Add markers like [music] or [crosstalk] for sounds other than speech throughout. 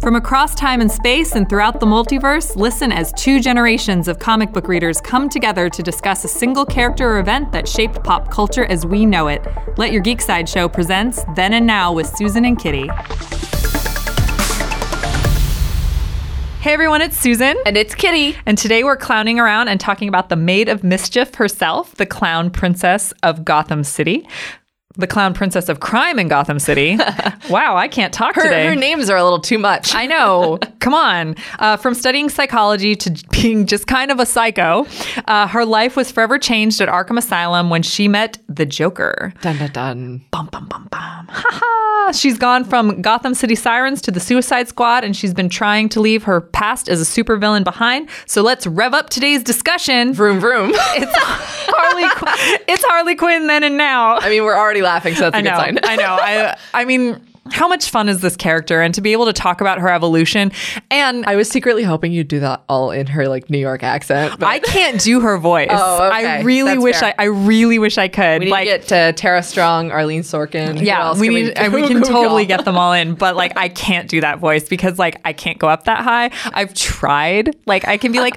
From across time and space and throughout the multiverse, listen as two generations of comic book readers come together to discuss a single character or event that shaped pop culture as we know it. Let Your Geek Side Show presents Then and Now with Susan and Kitty. Hey everyone, it's Susan. And it's Kitty. And today we're clowning around and talking about the Maid of Mischief herself, the clown princess of Gotham City. The clown princess of crime in Gotham City. [laughs] wow, I can't talk Her, today. her names are a little too much. I know. Come on. Uh, from studying psychology to being just kind of a psycho, uh, her life was forever changed at Arkham Asylum when she met the Joker. dun dun dun. Bum, bum, bum, bum. Ha ha. She's gone from Gotham City Sirens to the Suicide Squad, and she's been trying to leave her past as a supervillain behind. So let's rev up today's discussion. Vroom vroom. It's Harley. Qu- it's Harley Quinn then and now. I mean, we're already laughing, so that's a I good know. sign. I know. I [laughs] I mean, how much fun is this character? And to be able to talk about her evolution, and I was secretly hoping you'd do that all in her like New York accent. But I can't do her voice. [laughs] Oh, okay. I really That's wish fair. I. I really wish I could. we need like, to get to Tara Strong, Arlene Sorkin. Yeah, we need. We, We, can [laughs] totally get them all in, but like, I can't do that voice because like I can't go up that high. I've tried. Like, I can be like,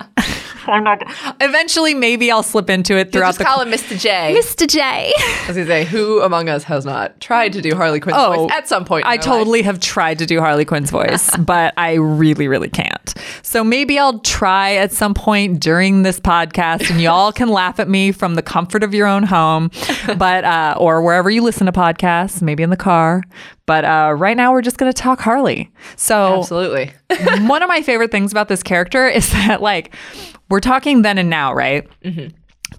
[laughs] I'm not. Eventually, maybe I'll slip into it You'll throughout just the. call him Mr. J. Mr. J. Was gonna say, who among us has not tried to do Harley Quinn's Oh, voice at some point? in I totally have tried to do Harley Quinn's voice, [laughs] but I really, really can't. So maybe I'll try at some point during this podcast, and y'all can laugh at me from the comfort of your own home, [laughs] but uh, or wherever you listen to podcasts, maybe in the car. But uh, right now, we're just going to talk Harley. So. Absolutely. one of my favorite things about this character is that like we're talking then and now, right? Mm-hmm.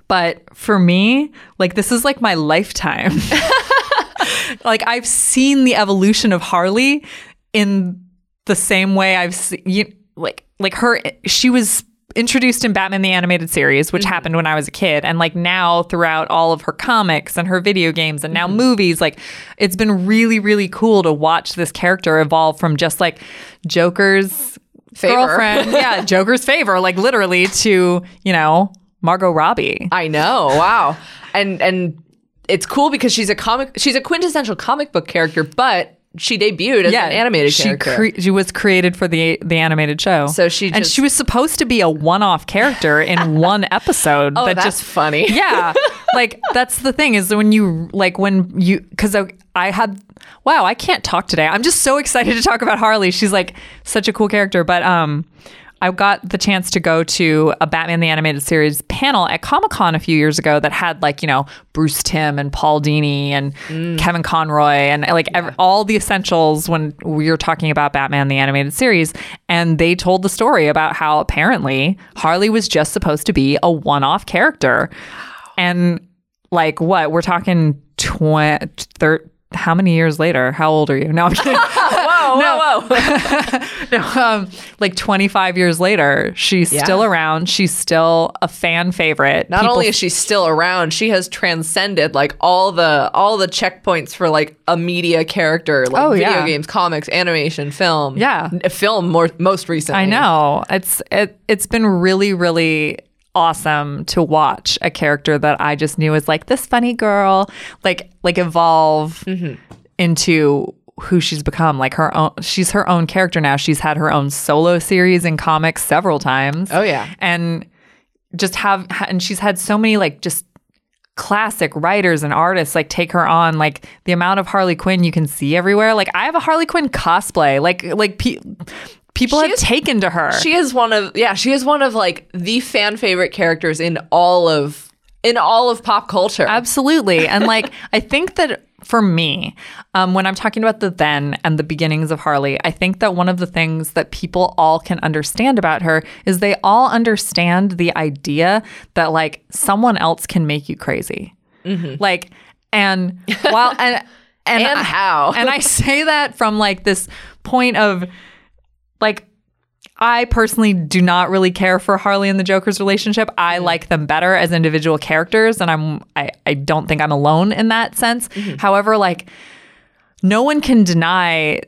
But for me, like this is like my lifetime. [laughs] like I've seen the evolution of Harley in the same way I've seen you, like like her she was introduced in Batman the animated series which mm-hmm. happened when I was a kid and like now throughout all of her comics and her video games and now mm-hmm. movies like it's been really really cool to watch this character evolve from just like Joker's Favor. girlfriend [laughs] yeah Joker's favor like literally to you know Margot Robbie I know. Wow. And and it's cool because she's a comic. She's a quintessential comic book character, but she debuted as an animated she character. cre- she was created for the the animated show. So she and she was supposed to be a one off character in [laughs] one episode. oh, that that's just funny. [laughs] yeah, like that's the thing is when you like when you because I, I had wow I can't talk today. I'm just so excited to talk about Harley. She's like such a cool character, but um. I got the chance to go to a Batman the Animated Series panel at Comic Con a few years ago that had like, you know, Bruce Timm and Paul Dini and mm. Kevin Conroy and like ev- all the essentials when we were talking about Batman the Animated Series. And they told the story about how apparently Harley was just supposed to be a one off character. And like, what? We're talking 20, thir- how many years later? How old are you? No, I'm kidding. [laughs] Whoa, whoa, whoa. [laughs] no, um, like 25 years later, she's Yeah. still around. She's still a fan favorite. Not People- only is she still around, she has transcended like all the all the checkpoints for like a media character, like Oh, video yeah. games, comics, animation, film. Yeah. Film more most recently. I know it's it, it's been really really awesome to watch a character that I just knew as like this funny girl, like like evolve Mm-hmm. into who she's become. Like her own, she's her own character now. She's had her own solo series in comics several times. Oh yeah. and just have and she's had so many like just classic writers and artists like take her on like the amount of Harley Quinn you can see everywhere like I have a Harley Quinn cosplay like like pe- people She have is- taken to her She is one of yeah, she is one of like the fan favorite characters in all of in all of pop culture. Absolutely. And like, I think that for me, um, when I'm talking about the then and the beginnings of Harley, I think that one of the things that people all can understand about her is they all understand the idea that like someone else can make you crazy. Like, and while, and, [laughs] and, And I- how. and I say that from like this point of like, I personally do not really care for Harley and the Joker's relationship. I like them better as individual characters, and I'm I, I don't think I'm alone in that sense. Mm-hmm. However, like no one can deny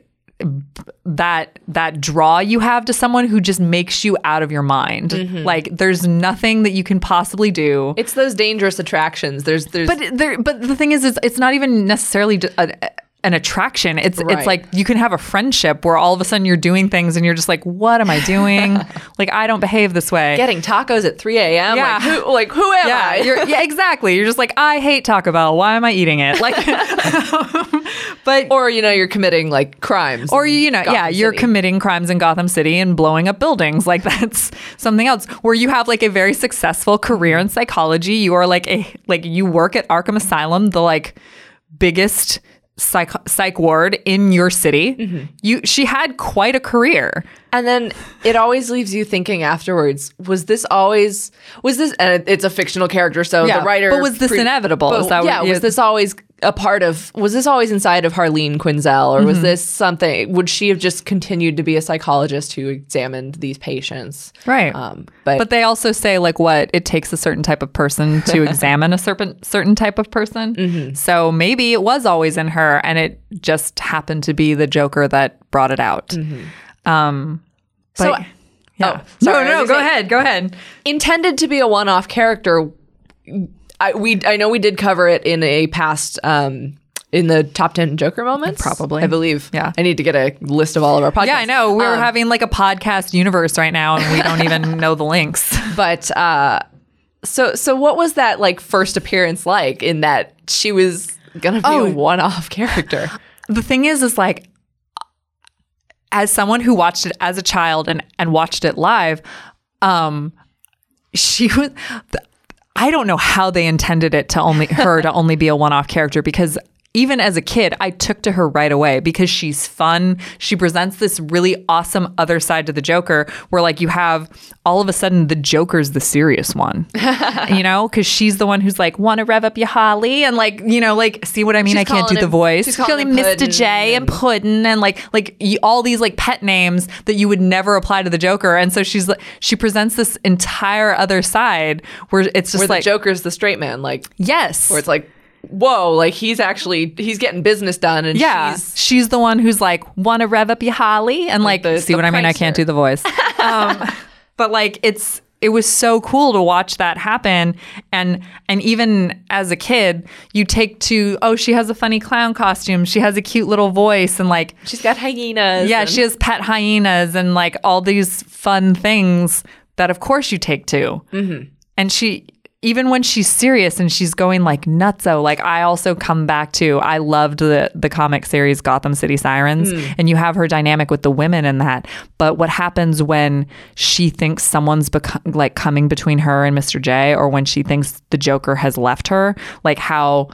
that that draw you have to someone who just makes you out of your mind. Mm-hmm. Like there's nothing that you can possibly do. it's those dangerous attractions. There's there's But there, but the thing is, is it's not even necessarily. ju- A, an attraction. It's Right. it's like you can have a friendship where all of a sudden you're doing things and you're just like, what am I doing? [laughs] like I don't behave this way. Getting tacos at 3 a.m. Yeah. Like who like who am yeah, I? you're, [laughs] yeah, exactly. You're just like, I hate Taco Bell. Why am I eating it? Like, [laughs] but or you know, you're committing like crimes. or you know, yeah, Gotham you're City. committing crimes in Gotham City and blowing up buildings. Like that's something else. Where you have like a very successful career in psychology. You are like a like you work at Arkham Asylum, the like biggest psych psych ward in your city. Mm-hmm. You she had quite a career. And then it always leaves you thinking afterwards, was this always was this and it's a fictional character, so Yeah, the writer but was this inevitable? but Is that yeah, yeah. was this always a part of was this always inside of Harleen Quinzel or Mm-hmm. was this something would she have just continued to be a psychologist who examined these patients? Right. Um but, But they also say like what it takes a certain type of person to [laughs] examine a certain certain type of person. Mm-hmm. So maybe it was always in her, and it just happened to be the Joker that brought it out. Um, but, Mm-hmm. So- yeah. oh, sorry, no, no, go ahead, go ahead. intended to be a one-off character. I we I know we did cover it in a past um in the top 10 Joker moments. Probably. I believe. Yeah. I need to get a list of all of our podcasts. Yeah, I know we're Um, having like a podcast universe right now, and we don't even [laughs] know the links. but uh so so what was that like first appearance like in that she was gonna be Oh. a one-off character [laughs] the thing is is like as someone who watched it as a child and and watched it live um she was I don't know how they intended it to only her to only be a one-off character because even as a kid, I took to her right away because she's fun. She presents this really awesome other side to the Joker where like you have all of a sudden the Joker's the serious one. [laughs] you know, cuz she's the one who's like, "Want to rev up your Holly?" and like, you know, like see what I mean? She's I can't do calling the voice. she's calling him Mr. J and Puddin' and like like all these like pet names that you would never apply to the Joker. And so she's like she presents this entire other side where it's just where like the Joker's the straight man like yes. where it's like whoa like he's actually he's getting business done and yeah, she's she's, the one who's like, "Want to rev up your Holly?" and like, the- see the what I mean? I can't do the voice, [laughs] um, but like, it's it was so cool to watch that happen, and and even as a kid, you take to, oh, she has a funny clown costume, she has a cute little voice, and like, she's got hyenas yeah, and- she has pet hyenas and like all these fun things that, of course, you take to. Mm-hmm. And she, even when she's serious and she's going like nutso, like I also come back to, I loved the the comic series Gotham City Sirens, and you have her dynamic with the women in that. But what happens when she thinks someone's become like coming between her and Mr. J, or when she thinks the Joker has left her, like how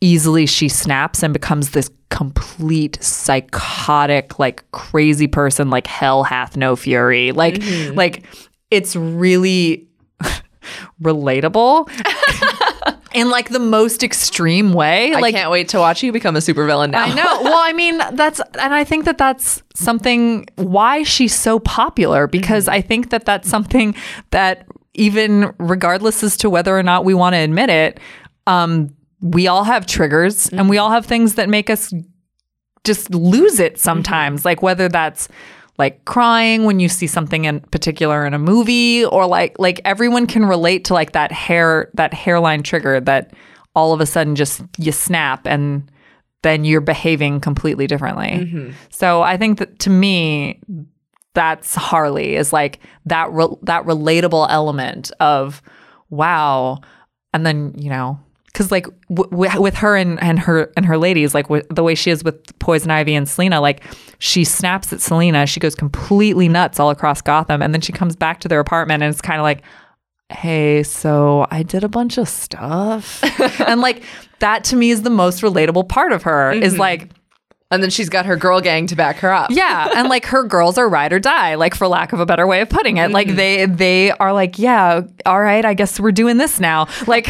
easily she snaps and becomes this complete psychotic like crazy person like hell hath no fury like Mm-hmm. like it's really relatable [laughs] in like the most extreme way I like can't wait to watch you become a supervillain now. I know. Well, I mean, that's, and I think that that's something why she's so popular mm-hmm. because I think that that's something that even regardless as to whether or not we want to admit it, um, we all have triggers and we mm-hmm. all have things that make us just lose it sometimes. Mm-hmm. Like whether that's like crying when you see something in particular in a movie or like like everyone can relate to like that hair that hairline trigger that all of a sudden just you snap and then you're behaving completely differently. Mm-hmm. So I think that to me that's Harley is like that re- that relatable element of wow and then you know because like w- w- with her and, and her and her ladies like with the way she is with poison ivy and selina like she snaps at selina she goes completely nuts all across gotham and then she comes back to their apartment and it's kind of like hey so i did a bunch of stuff [laughs] and like that to me is the most relatable part of her is mm-hmm. like And then she's got her girl gang to back her up. yeah, and like her girls are ride or die, like for lack of a better way of putting it. Like mm-hmm. they they are like, yeah, all right, I guess we're doing this now. Like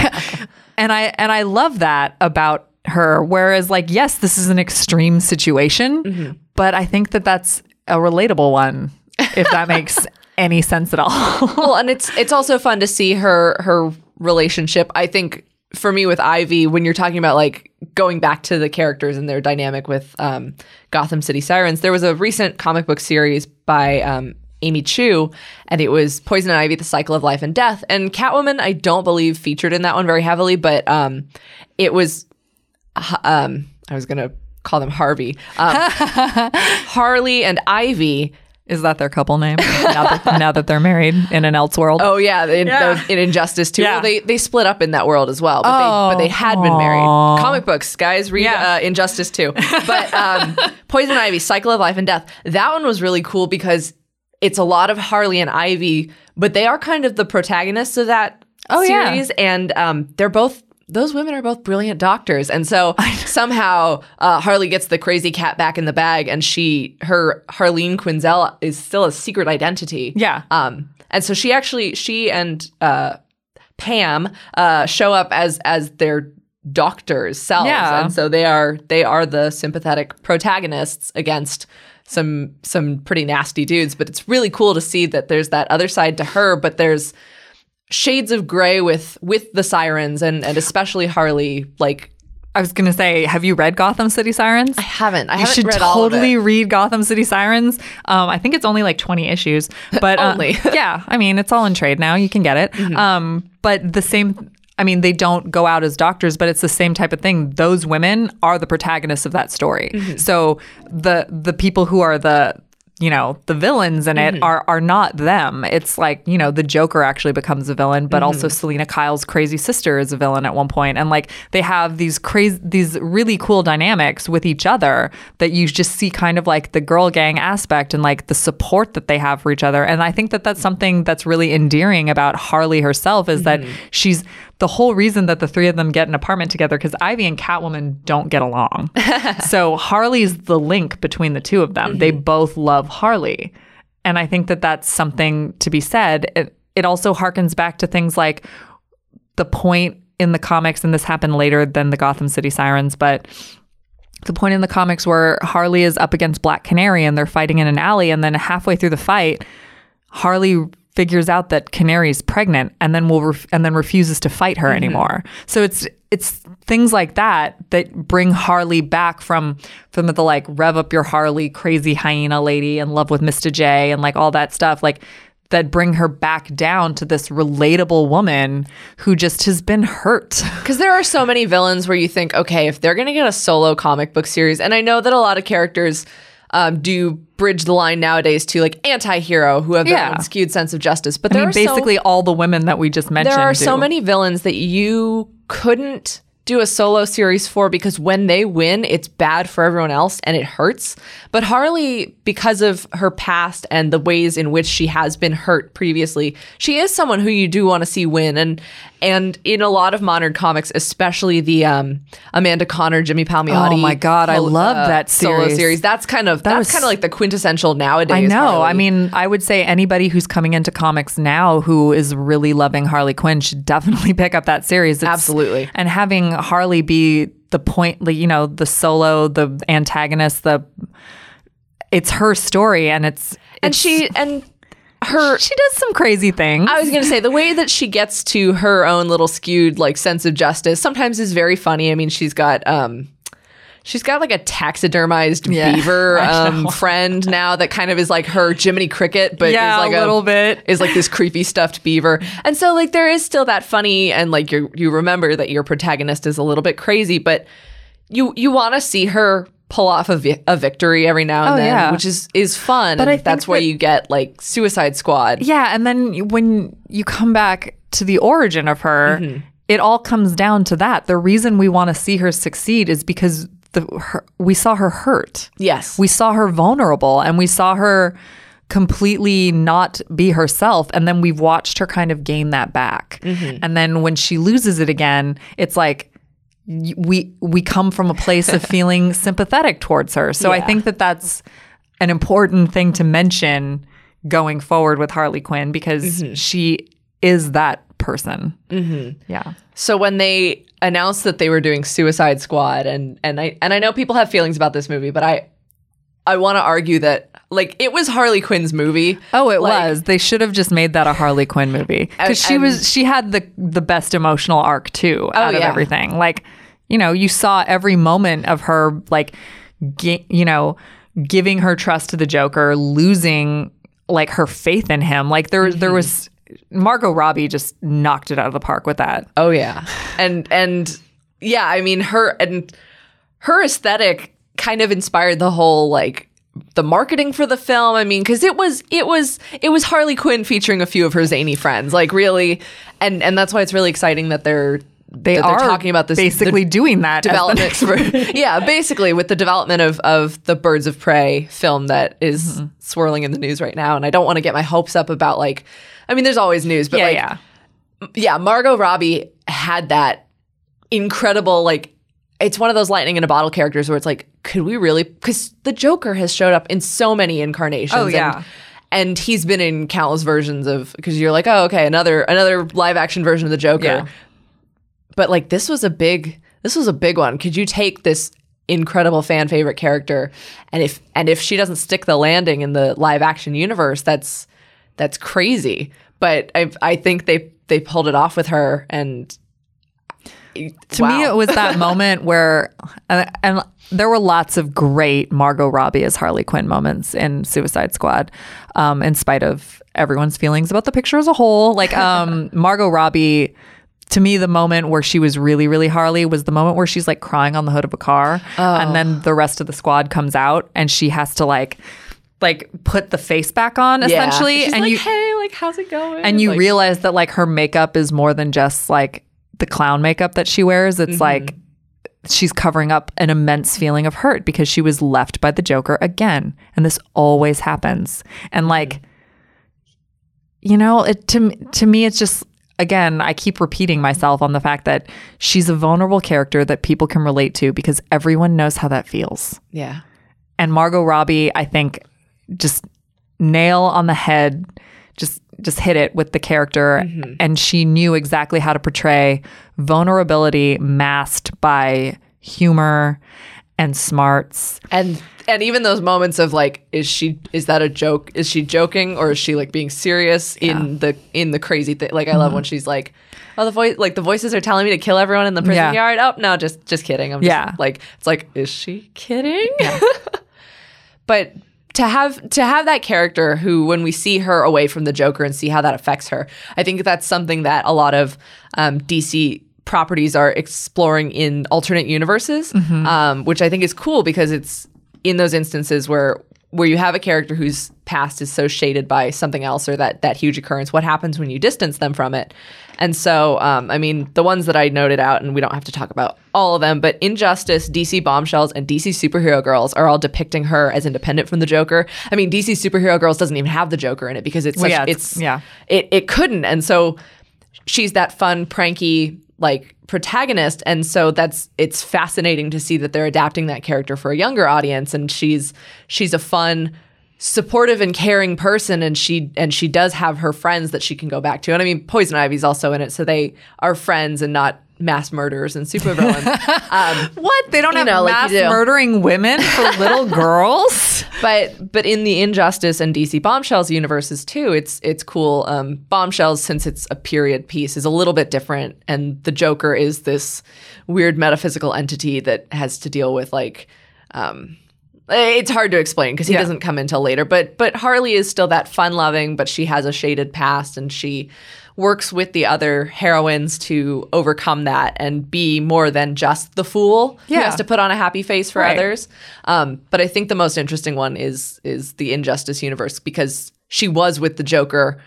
and I and I love that about her whereas like yes, this is an extreme situation, but I think that that's a relatable one if that makes [laughs] any sense at all. well, and it's it's also fun to see her her relationship. I think for me with Ivy, when you're talking about like going back to the characters and their dynamic with um, Gotham City Sirens, there was a recent comic book series by um, Amy Chu, and it was Poison and Ivy: The Cycle of Life and Death. And Catwoman, I don't believe featured in that one very heavily, but um, it was. Um, I was gonna call them Harvey. Um, [laughs] Harley and Ivy. Is that their couple name? now, that, now that they're married in an Elseworld? Oh yeah, in, Yeah. in Injustice too. Yeah. Well, they they split up in that world as well, but Oh, they but they had been married. Comic books, guys, read Yeah. uh, Injustice too. But um, [laughs] Poison Ivy, Cycle of Life and Death. That one was really cool because it's a lot of Harley and Ivy, but they are kind of the protagonists of that Oh, yeah. series, and um, they're both. Those women are both brilliant doctors, and so [laughs] somehow uh, Harley gets the crazy cat back in the bag, and she, her Harleen Quinzel, is still a secret identity. Yeah. Um, and so she actually she and uh, Pam uh, show up as as their doctors selves, Yeah. and so they are they are the sympathetic protagonists against some some pretty nasty dudes. But it's really cool to see that there's that other side to her, but there's shades of gray with with the sirens and and especially Harley. Like I was gonna say, have you read Gotham City Sirens? I haven't, I you haven't should read all of it. totally read Gotham City Sirens. Um, I think it's only like 20 issues, but uh, [laughs] Only. [laughs] yeah, I mean, it's all in trade now. You can get it. Mm-hmm. Um, but the same. I mean, they don't go out as doctors, but it's the same type of thing. Those women are the protagonists of that story. Mm-hmm. So the the people who are the you know the villains in Mm-hmm. it are are not them. It's like you know the Joker actually becomes a villain, but also Mm-hmm. Selina Kyle's crazy sister is a villain at one point, and like they have these crazy these really cool dynamics with each other that you just see kind of like the girl gang aspect and like the support that they have for each other. And I think that that's something that's really endearing about Harley herself is that she's the whole reason that the three of them get an apartment together because Ivy and Catwoman don't get along. [laughs] so Harley's the link between the two of them. They mm-hmm. both love Harley. And I think that that's something to be said. It, it also harkens back to things like the point in the comics, and this happened later than the Gotham City Sirens, but the point in the comics where Harley is up against Black Canary and they're fighting in an alley, and then halfway through the fight, Harley figures out that Canary's pregnant and then will ref- and then refuses to fight her mm-hmm. anymore. So it's it's things like that that bring Harley back from from the like rev up your Harley crazy hyena lady in love with Mr. J and like all that stuff like that bring her back down to this relatable woman who just has been hurt. [laughs] Because there are so many villains where you think, okay, if they're going to get a solo comic book series, and I know that a lot of characters um, do bridge the line nowadays to like anti-hero who have their Yeah. own skewed sense of justice. But I there mean are so- basically all the women that we just mentioned. there are so many villains that you couldn't do a solo series for because when they win, it's bad for everyone else and it hurts. But Harley, because of her past and the ways in which she has been hurt previously, she is someone who you do want to see win. And and in a lot of modern comics, especially the um, Amanda Conner, Jimmy Palmiotti. Oh my God, I hol- love that solo series. series. That's kind of that's was- kind of like the quintessential nowadays. I know. Harley. I mean, I would say anybody who's coming into comics now who is really loving Harley Quinn should definitely [laughs] pick up that series. It's- Absolutely. And having Harley be the point, you know, the solo, the antagonist, the it's her story and it's and it's- she and her she does some crazy things. I was gonna say the way that she gets to her own little skewed like sense of justice sometimes is very funny. I mean, she's got um she's got like a taxidermized Yeah, beaver [laughs] um friend now that kind of is like her Jiminy Cricket, but Yeah, is like a little bit. is like this creepy stuffed beaver. And so like there is still that funny and like you you remember that your protagonist is a little bit crazy, but you you want to see her pull off a, vi- a victory every now and Oh, then, yeah. which is is fun. But I think that's where you get like Suicide Squad. Yeah, and then when you come back to the origin of her, Mm-hmm. it all comes down to that. The reason we want to see her succeed is because the her, we saw her hurt. Yes. We saw her vulnerable and we saw her completely not be herself and then we've watched her kind of gain that back. Mm-hmm. And then when she loses it again, it's like we we come from a place of [laughs] feeling sympathetic towards her. So I think that that's an important thing to mention going forward with Harley Quinn because Mm-hmm. she is that person. Mm-hmm. Yeah. So when they announced that they were doing Suicide Squad, and and I and I know people have feelings about this movie, but I I want to argue that like it was Harley Quinn's movie. Oh, it Like- was. They should have just made that a Harley Quinn movie [laughs] because she was. She had the the best emotional arc too out of yeah. everything. Like, you know, you saw every moment of her, like, gi- you know, giving her trust to the Joker, losing like her faith in him. Like there, there Mm-hmm. was Margot Robbie just knocked it out of the park with that. Oh yeah, and and yeah, I mean her and her aesthetic kind of inspired the whole like the marketing for the film. I mean, because it was it was it was Harley Quinn featuring a few of her zany friends, like really, and and that's why it's really exciting that they're They are talking about this basically doing that developments [laughs] for yeah, basically with the development of of the Birds of Prey film that is Mm-hmm. swirling in the news right now, and I don't want to get my hopes up about like, I mean, there's always news, but yeah, like yeah. yeah, Margot Robbie had that incredible like it's one of those lightning in a bottle characters where it's like, could we really? Because the Joker has showed up in so many incarnations. Oh, yeah. and, and he's been in countless versions of. Because you're like, oh, okay, another another live action version of the Joker. Yeah. But like, this was a big. This was a big one. Could you take this incredible fan favorite character, and if and if she doesn't stick the landing in the live action universe, that's that's crazy. But I I think they they pulled it off with her and. To me, it was that [laughs] moment where, and, and there were lots of great Margot Robbie as Harley Quinn moments in Suicide Squad, um, in spite of everyone's feelings about the picture as a whole. Like um, [laughs] Margot Robbie, to me, the moment where she was really, really Harley was the moment where she's like crying on the hood of a car, and then oh. the rest of the squad comes out, and she has to like, like put the face back on essentially, She's and like, you hey, like, how's it going? and you Like, realize that like her makeup is more than just like the clown makeup that she wears. It's mm-hmm. like she's covering up an immense feeling of hurt because she was left by the joker again and this always happens. And like mm-hmm. you know it to to me it's just again I keep repeating myself on the fact that she's a vulnerable character that people can relate to because everyone knows how that feels yeah, and Margot Robbie, I think, just nail on the head, just just hit it with the character, Mm-hmm. and she knew exactly how to portray vulnerability masked by humor and smarts. and and even those moments of like, is she is that a joke? Is she joking or is she like being serious in the in the crazy thing? Like, I love Mm-hmm. when she's like. Oh, the voice like the voices are telling me to kill everyone in the prison Yeah. yard. Oh no, just just kidding. I'm just Yeah. like it's like, is she kidding? [laughs] but to have to have that character who when we see her away from the joker and see how that affects her i think that's something that a lot of um, dc properties are exploring in alternate universes um, which i think is cool because it's in those instances where where you have a character whose past is so shaded by something else or that that huge occurrence what happens when you distance them from it? And so um, i mean the ones that i noted out and we don't have to talk about all of them but injustice dc bombshells and dc superhero girls are all depicting her as independent from the joker. I mean dc superhero girls doesn't even have the joker in it because it's Well, yeah, it's- it's yeah. it, it couldn't. And so she's that fun pranky like protagonist and so that's it's fascinating to see that they're adapting that character for a younger audience and she's she's a fun supportive and caring person and she and she does have her friends that she can go back to. And i mean poison ivy's also in it so they are friends and not mass murderers and supervillains [laughs] um, What? They don't have know, like mass you do. murdering women for [laughs] little girls? but but in the injustice and dc bombshells universes too it's it's cool um bombshells since it's a period piece is a little bit different and the joker is this weird metaphysical entity that has to deal with like um it's hard to explain because he Yeah. doesn't come until later but but harley is still that fun loving but she has a shaded past and she works with the other heroines to overcome that and be more than just the fool who has to put on a happy face for Right. others um, but I think the most interesting one is is the Injustice universe because she was with the Joker,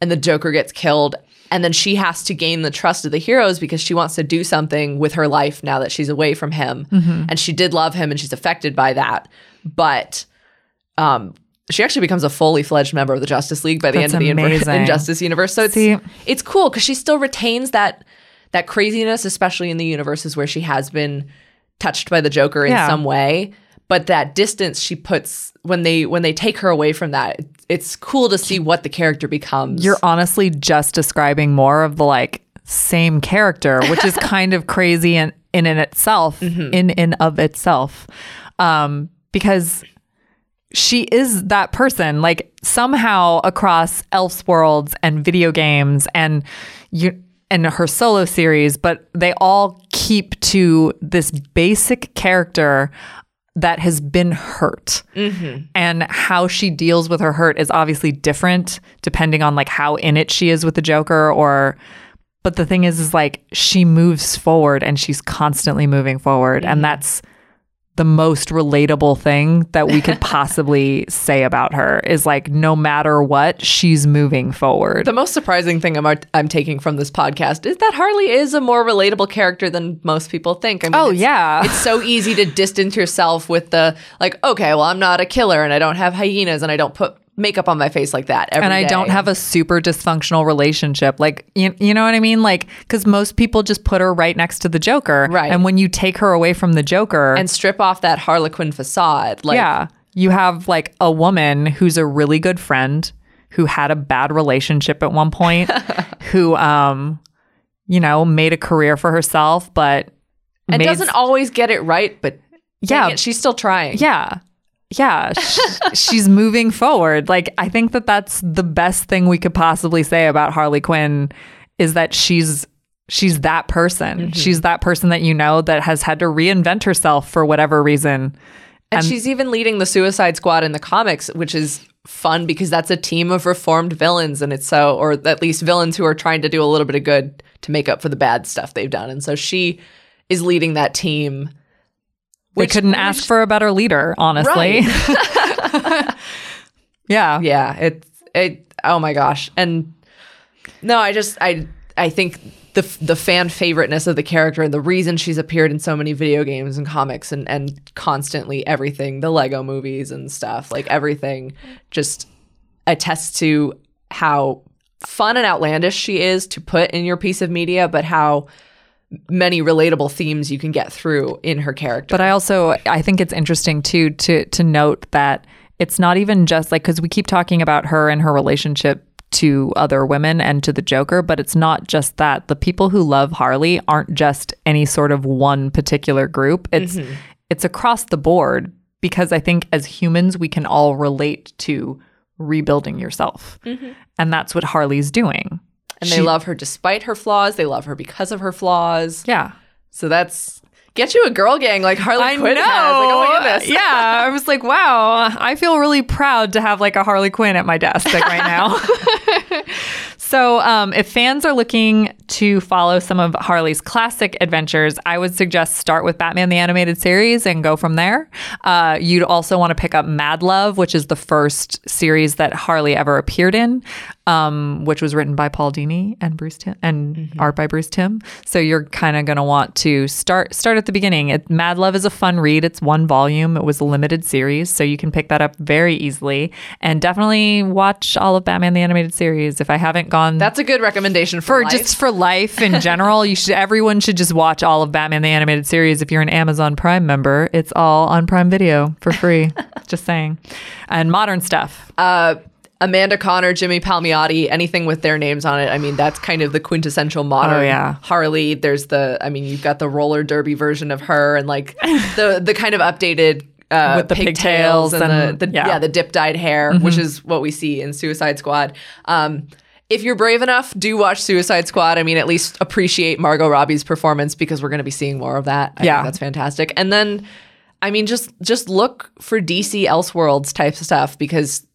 and the Joker gets killed, and then she has to gain the trust of the heroes because she wants to do something with her life now that she's away from him, Mm-hmm. and she did love him, and she's affected by that, but um. She actually becomes a fully fledged member of the Justice League by the That's end of the [laughs] amazing. Injustice universe. So it's See- it's cool because she still retains that that craziness, especially in the universes where she has been touched by the Joker in Yeah. some way. But that distance she puts when they when they take her away from that, it's cool to see what the character becomes. You're honestly just describing more of the like same character, which is [laughs] kind of crazy in in, in itself, in in of itself, um, because she is that person. Like somehow across Elseworlds and video games and you and her solo series, but they all keep to this basic character that has been hurt. Mm-hmm. And how she deals with her hurt is obviously different depending on like how in it she is with the joker or but the thing is is like she moves forward and she's constantly moving forward. And mm-hmm. that's the most relatable thing that we could [laughs] possibly say about her is like no matter what, she's moving forward. The most surprising thing I'm, I'm taking from this podcast is that Harley is a more relatable character than most people think. I mean, Oh, it's- yeah. it's so easy to distance yourself with the like, okay, well, I'm not a killer and I don't have hyenas and I don't put makeup on my face like that. every and I don't have a super dysfunctional relationship. Like, you, you know what I mean? Like, because most people just put her right next to the Joker. Right. And when you take her away from the Joker, and strip off that Harlequin facade. Like, yeah, you have like a woman who's a really good friend who had a bad relationship at one point, [laughs] who, um, you know, made a career for herself, but and doesn't always get it right, but Yeah. yeah, she's still trying. Yeah. Yeah. sh- she's moving forward. Like, I think that that's the best thing we could possibly say about Harley Quinn is that she's. She's that person. Mm-hmm. She's that person that you know that has had to reinvent herself for whatever reason. And she's even leading the Suicide Squad in the comics, which is fun because that's a team of reformed villains, and it's so, or at least villains who are trying to do a little bit of good to make up for the bad stuff they've done. And so she is leading that team. We couldn't ask for a better leader, honestly. [laughs] yeah. Yeah, it's it. Oh my gosh! And no, I just I I think the the fan favoriteness of the character and the reason she's appeared in so many video games and comics and and constantly everything, the Lego movies and stuff, like everything, just attests to how fun and outlandish she is to put in your piece of media, but how many relatable themes you can get through in her character. But I also I think it's interesting too to to note that it's not even just like because we keep talking about her and her relationship to other women and to the Joker, but it's not just that. The people who love Harley aren't just any sort of one particular group. It's mm-hmm. it's across the board because I think as humans we can all relate to rebuilding yourself. Mm-hmm. And that's what Harley's doing. And they love her despite her flaws. They love her because of her flaws. Yeah. So that's get you a girl gang like Harley Quinn has. Like, oh my goodness. yeah, I was like, wow, I feel really proud to have like a Harley Quinn at my desk like right now. [laughs] so, um, if fans are looking to follow some of Harley's classic adventures, I would suggest start with Batman the Animated Series and go from there. Uh, you'd also want to pick up Mad Love, which is the first series that Harley ever appeared in, um, which was written by Paul Dini and Bruce Timm and art by Bruce Timm. So you're kind of going to want to start start at the beginning. It, Mad Love is a fun read. It's one volume. It was a limited series, so you can pick that up very easily. And definitely watch all of Batman the Animated Series. If I haven't gone That's a good recommendation for, for just for life in general, you should everyone should just watch all of Batman the Animated Series. If you're an Amazon Prime member, it's all on Prime Video for free. [laughs] just saying. And modern stuff. uh, Amanda Conner, Jimmy Palmiotti, anything with their names on it. I mean, that's kind of the quintessential modern Oh, yeah. Harley. There's the, I mean, you've got the roller derby version of her, and like [laughs] the the kind of updated. Uh, With the pigtails and, and- the, the yeah. yeah. the dip dyed hair, which is what we see in Suicide Squad. Um, if you're brave enough, do watch Suicide Squad. I mean, at least appreciate Margot Robbie's performance because we're going to be seeing more of that. I Yeah. think that's fantastic. And then, I mean, just just look for DC Elseworlds type stuff because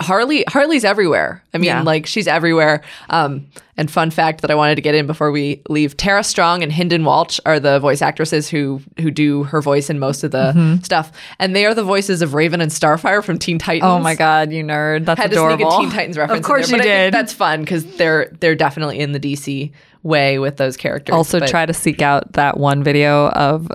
Harley Harley's everywhere. I mean, Yeah. like she's everywhere. Um, and fun fact that I wanted to get in before we leave: Tara Strong and Hynden Walch are the voice actresses who who do her voice in most of the Mm-hmm. stuff, and they are the voices of Raven and Starfire from Teen Titans. Oh my God, you nerd. That's Had adorable. to sneak a Teen Titans reference. Of course there, you but I think did. that's fun because they're they're definitely in the DC way with those characters. also, But- try to seek out that one video of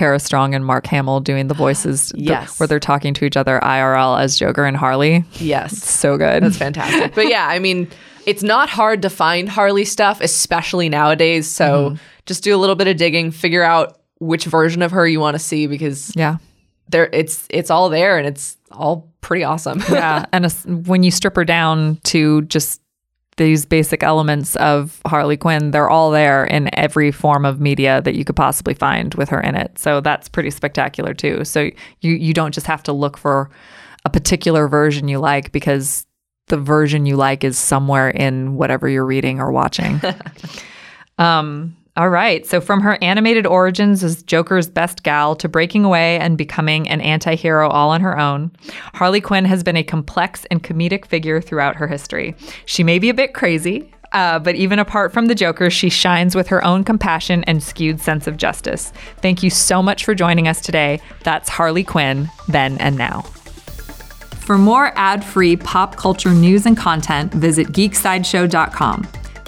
Tara Strong and Mark Hamill doing the voices Yes. where they're talking to each other IRL as Joker and Harley. yes, So good. That's fantastic. but yeah, I mean, it's not hard to find Harley stuff, especially nowadays. So mm-hmm. just do a little bit of digging, figure out which version of her you want to see because yeah. there it's it's all there and it's all pretty awesome. yeah [laughs] and as- when you strip her down to just these basic elements of harley quinn they're all there in every form of media that you could possibly find with her in it. So that's pretty spectacular too. So you you don't just have to look for a particular version you like because the version you like is somewhere in whatever you're reading or watching. [laughs] Um all right. So, from her animated origins as Joker's best gal to breaking away and becoming an anti hero all on her own, Harley Quinn has been a complex and comedic figure throughout her history. She may be a bit crazy, Uh, but even apart from the Joker, she shines with her own compassion and skewed sense of justice. Thank you so much for joining us today. That's Harley Quinn, then and now. For more ad free pop culture news and content, visit geeksideshow.com.